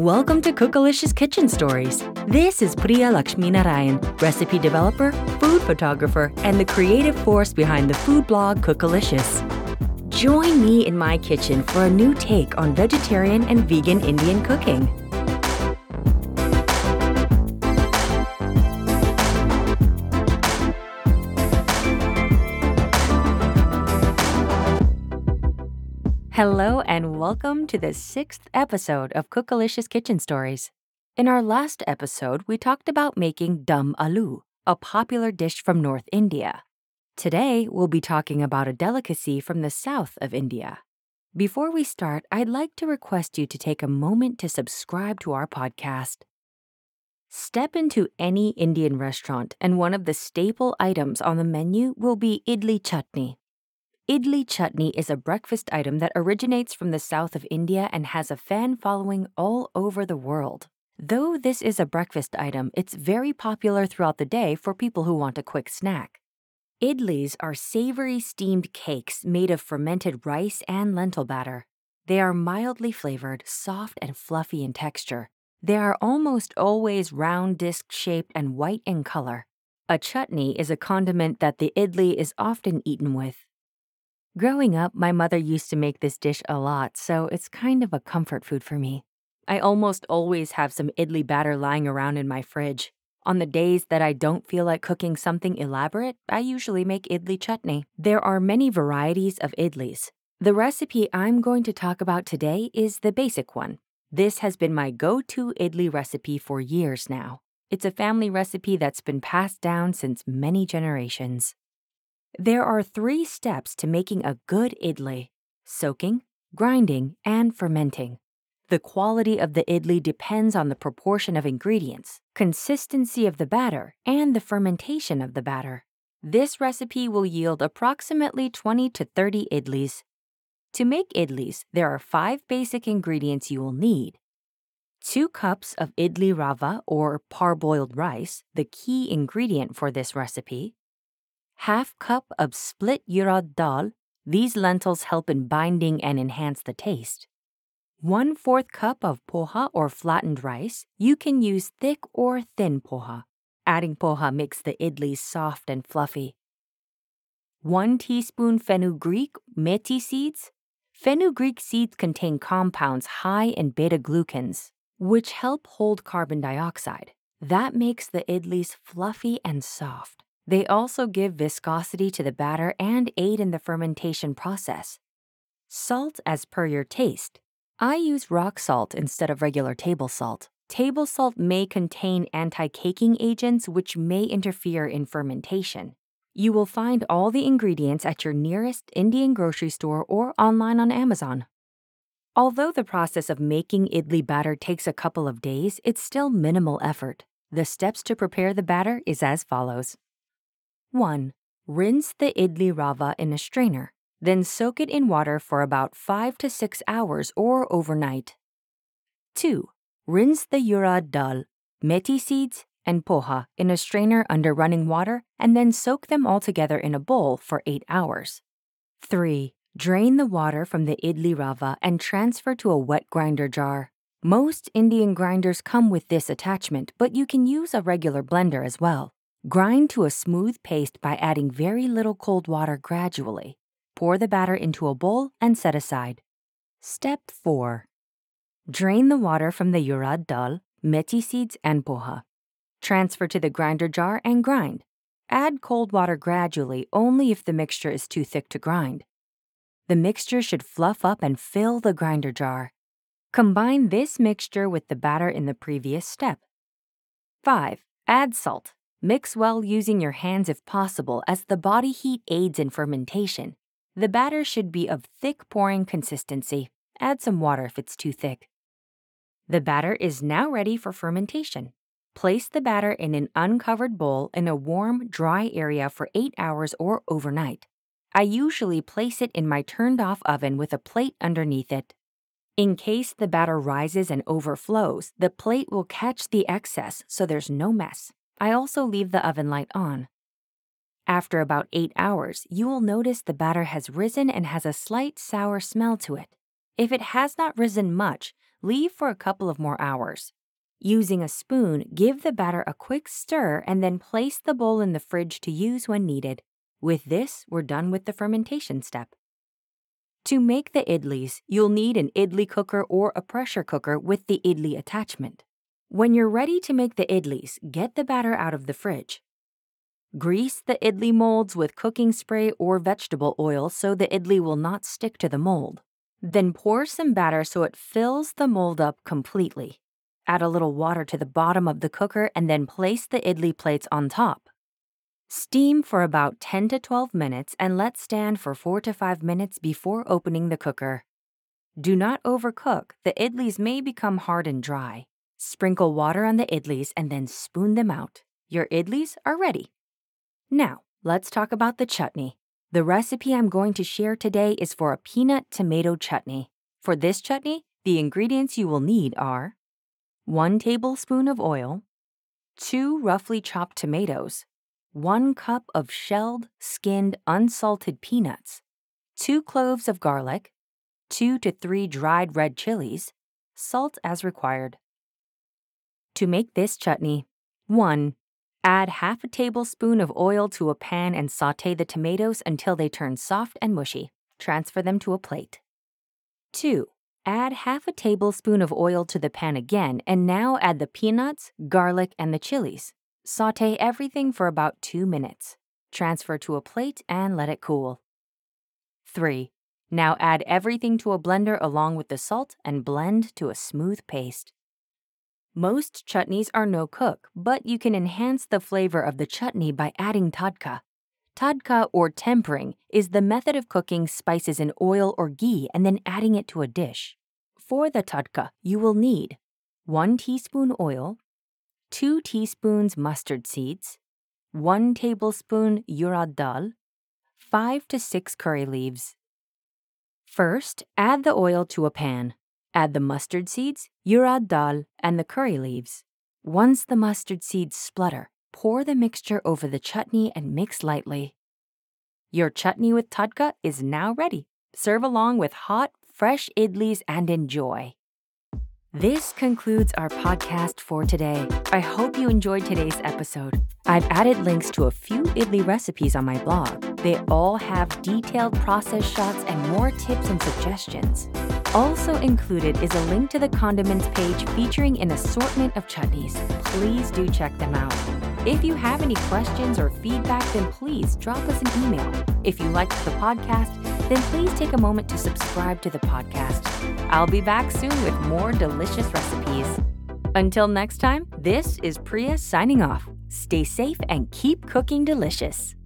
Welcome to Cookalicious Kitchen Stories. This is Priya Lakshmi Narayan, recipe developer, food photographer, and the creative force behind the food blog Cookalicious. Join me in my kitchen for a new take on vegetarian and vegan Indian cooking. Hello, and welcome to the sixth episode of Cookalicious Kitchen Stories. In our last episode, we talked about making dum aloo, a popular dish from North India. Today, we'll be talking about a delicacy from the south of India. Before we start, I'd like to request you to take a moment to subscribe to our podcast. Step into any Indian restaurant, and one of the staple items on the menu will be idli chutney, Idli chutney is a breakfast item that originates from the south of India and has a fan following all over the world. Though this is a breakfast item, it's very popular throughout the day for people who want a quick snack. Idlis are savory steamed cakes made of fermented rice and lentil batter. They are mildly flavored, soft, and fluffy in texture. They are almost always round disc shaped and white in color. A chutney is a condiment that the idli is often eaten with. Growing up, my mother used to make this dish a lot, so it's kind of a comfort food for me. I almost always have some idli batter lying around in my fridge. On the days that I don't feel like cooking something elaborate, I usually make idli chutney. There are many varieties of idlis. The recipe I'm going to talk about today is the basic one. This has been my go to idli recipe for years now. It's a family recipe that's been passed down since many generations. There are three steps to making a good idli soaking, grinding, and fermenting. The quality of the idli depends on the proportion of ingredients, consistency of the batter, and the fermentation of the batter. This recipe will yield approximately 20 to 30 idlis. To make idlis, there are five basic ingredients you will need. 2 cups of idli rava or parboiled rice, the key ingredient for this recipe, half cup of split urad dal. These lentils help in binding and enhance the taste. 1 4th cup of poha or flattened rice. You can use thick or thin poha. Adding poha makes the idlis soft and fluffy. 1 teaspoon fenugreek methi seeds. Fenugreek seeds contain compounds high in beta glucans, which help hold carbon dioxide. That makes the idlis fluffy and soft. They also give viscosity to the batter and aid in the fermentation process. Salt as per your taste. I use rock salt instead of regular table salt. Table salt may contain anti caking agents which may interfere in fermentation. You will find all the ingredients at your nearest Indian grocery store or online on Amazon. Although the process of making idli batter takes a couple of days, it's still minimal effort. The steps to prepare the batter is as follows. 1. Rinse the idli rava in a strainer, then soak it in water for about 5 to 6 hours or overnight. 2. Rinse the urad dal, methi seeds, and poha in a strainer under running water and then soak them all together in a bowl for 8 hours. 3. Drain the water from the idli rava and transfer to a wet grinder jar. Most Indian grinders come with this attachment, but you can use a regular blender as well. Grind to a smooth paste by adding very little cold water gradually. Pour the batter into a bowl and set aside. Step 4. Drain the water from the urad dal, methi seeds, and poha. Transfer to the grinder jar and grind. Add cold water gradually only if the mixture is too thick to grind. The mixture should fluff up and fill the grinder jar. Combine this mixture with the batter in the previous step. 5. Add salt. Mix well using your hands if possible, as the body heat aids in fermentation. The batter should be of thick pouring consistency. Add some water if it's too thick. The batter is now ready for fermentation. Place the batter in an uncovered bowl in a warm, dry area for 8 hours or overnight. I usually place it in my turned off oven with a plate underneath it. In case the batter rises and overflows, the plate will catch the excess so there's no mess. I also leave the oven light on. After about 8 hours, you will notice the batter has risen and has a slight sour smell to it. If it has not risen much, leave for a couple of more hours. Using a spoon, give the batter a quick stir and then place the bowl in the fridge to use when needed. With this, we're done with the fermentation step. To make the idlis, you'll need an idli cooker or a pressure cooker with the idli attachment. When you're ready to make the idlis, get the batter out of the fridge. Grease the idli molds with cooking spray or vegetable oil so the idli will not stick to the mold. Then pour some batter so it fills the mold up completely. Add a little water to the bottom of the cooker and then place the idli plates on top. Steam for about 10 to 12 minutes and let stand for 4 to 5 minutes before opening the cooker. Do not overcook, the idlis may become hard and dry. Sprinkle water on the idlis and then spoon them out. Your idlis are ready. Now, let's talk about the chutney. The recipe I'm going to share today is for a peanut tomato chutney. For this chutney, the ingredients you will need are 1 tablespoon of oil, 2 roughly chopped tomatoes, 1 cup of shelled, skinned, unsalted peanuts, 2 cloves of garlic, 2 to 3 dried red chilies, salt as required. To make this chutney, 1. Add half a tablespoon of oil to a pan and saute the tomatoes until they turn soft and mushy. Transfer them to a plate. 2. Add half a tablespoon of oil to the pan again and now add the peanuts, garlic, and the chilies. Saute everything for about 2 minutes. Transfer to a plate and let it cool. 3. Now add everything to a blender along with the salt and blend to a smooth paste. Most chutneys are no cook, but you can enhance the flavor of the chutney by adding tadka. Tadka or tempering is the method of cooking spices in oil or ghee and then adding it to a dish. For the tadka, you will need 1 teaspoon oil, 2 teaspoons mustard seeds, 1 tablespoon urad dal, 5 to 6 curry leaves. First, add the oil to a pan. Add the mustard seeds, urad dal, and the curry leaves. Once the mustard seeds splutter, Pour the mixture over the chutney and mix lightly. Your chutney with tadka is now ready. Serve along with hot, fresh idlis and enjoy. This concludes our podcast for today. I hope you enjoyed today's episode. I've added links to a few idli recipes on my blog. They all have detailed process shots and more tips and suggestions. Also included is a link to the condiments page featuring an assortment of chutneys. Please do check them out. If you have any questions or feedback, then please drop us an email. If you liked the podcast, then please take a moment to subscribe to the podcast. I'll be back soon with more delicious recipes. Until next time, this is Priya signing off. Stay safe and keep cooking delicious.